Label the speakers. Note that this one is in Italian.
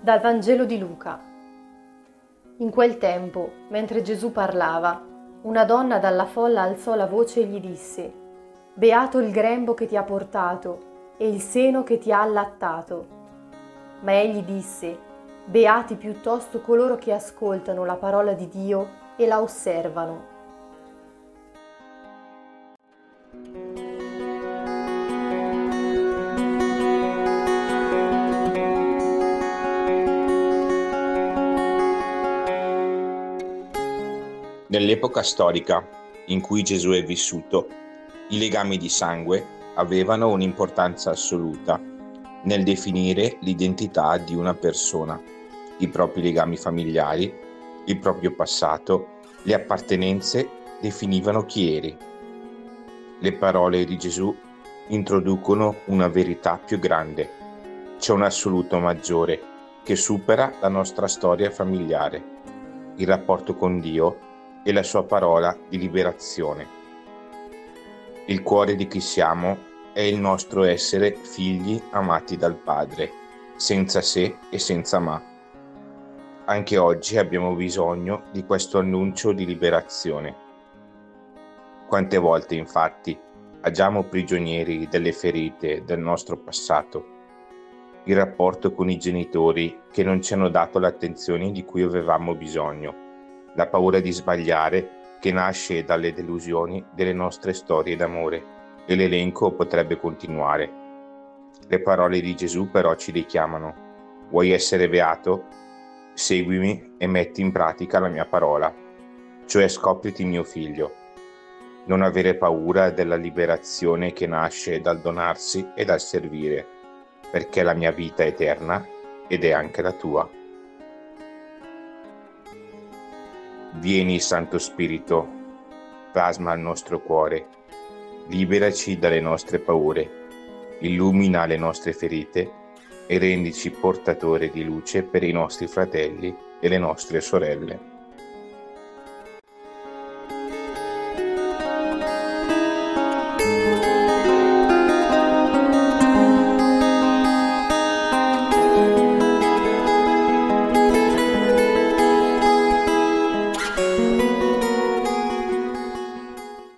Speaker 1: Dal Vangelo di Luca. In quel tempo, mentre Gesù parlava, una donna dalla folla alzò la voce e gli disse, Beato il grembo che ti ha portato e il seno che ti ha allattato. Ma egli disse, Beati piuttosto coloro che ascoltano la parola di Dio e la osservano.
Speaker 2: Nell'epoca storica in cui Gesù è vissuto, i legami di sangue avevano un'importanza assoluta nel definire l'identità di una persona, i propri legami familiari, il proprio passato, le appartenenze definivano chi eri. Le parole di Gesù introducono una verità più grande. C'è un assoluto maggiore che supera la nostra storia familiare, il rapporto con Dio e la sua parola di liberazione. Il cuore di chi siamo è il nostro essere figli amati dal Padre, senza se e senza ma. Anche oggi abbiamo bisogno di questo annuncio di liberazione. Quante volte infatti agiamo prigionieri delle ferite del nostro passato, il rapporto con i genitori che non ci hanno dato l'attenzione di cui avevamo bisogno la paura di sbagliare che nasce dalle delusioni delle nostre storie d'amore e l'elenco potrebbe continuare. Le parole di Gesù però ci richiamano. Vuoi essere beato? Seguimi e metti in pratica la mia parola, cioè scopriti mio figlio. Non avere paura della liberazione che nasce dal donarsi e dal servire, perché la mia vita è eterna ed è anche la tua. Vieni, Santo Spirito, plasma il nostro cuore, liberaci dalle nostre paure, illumina le nostre ferite e rendici portatore di luce per i nostri fratelli e le nostre sorelle.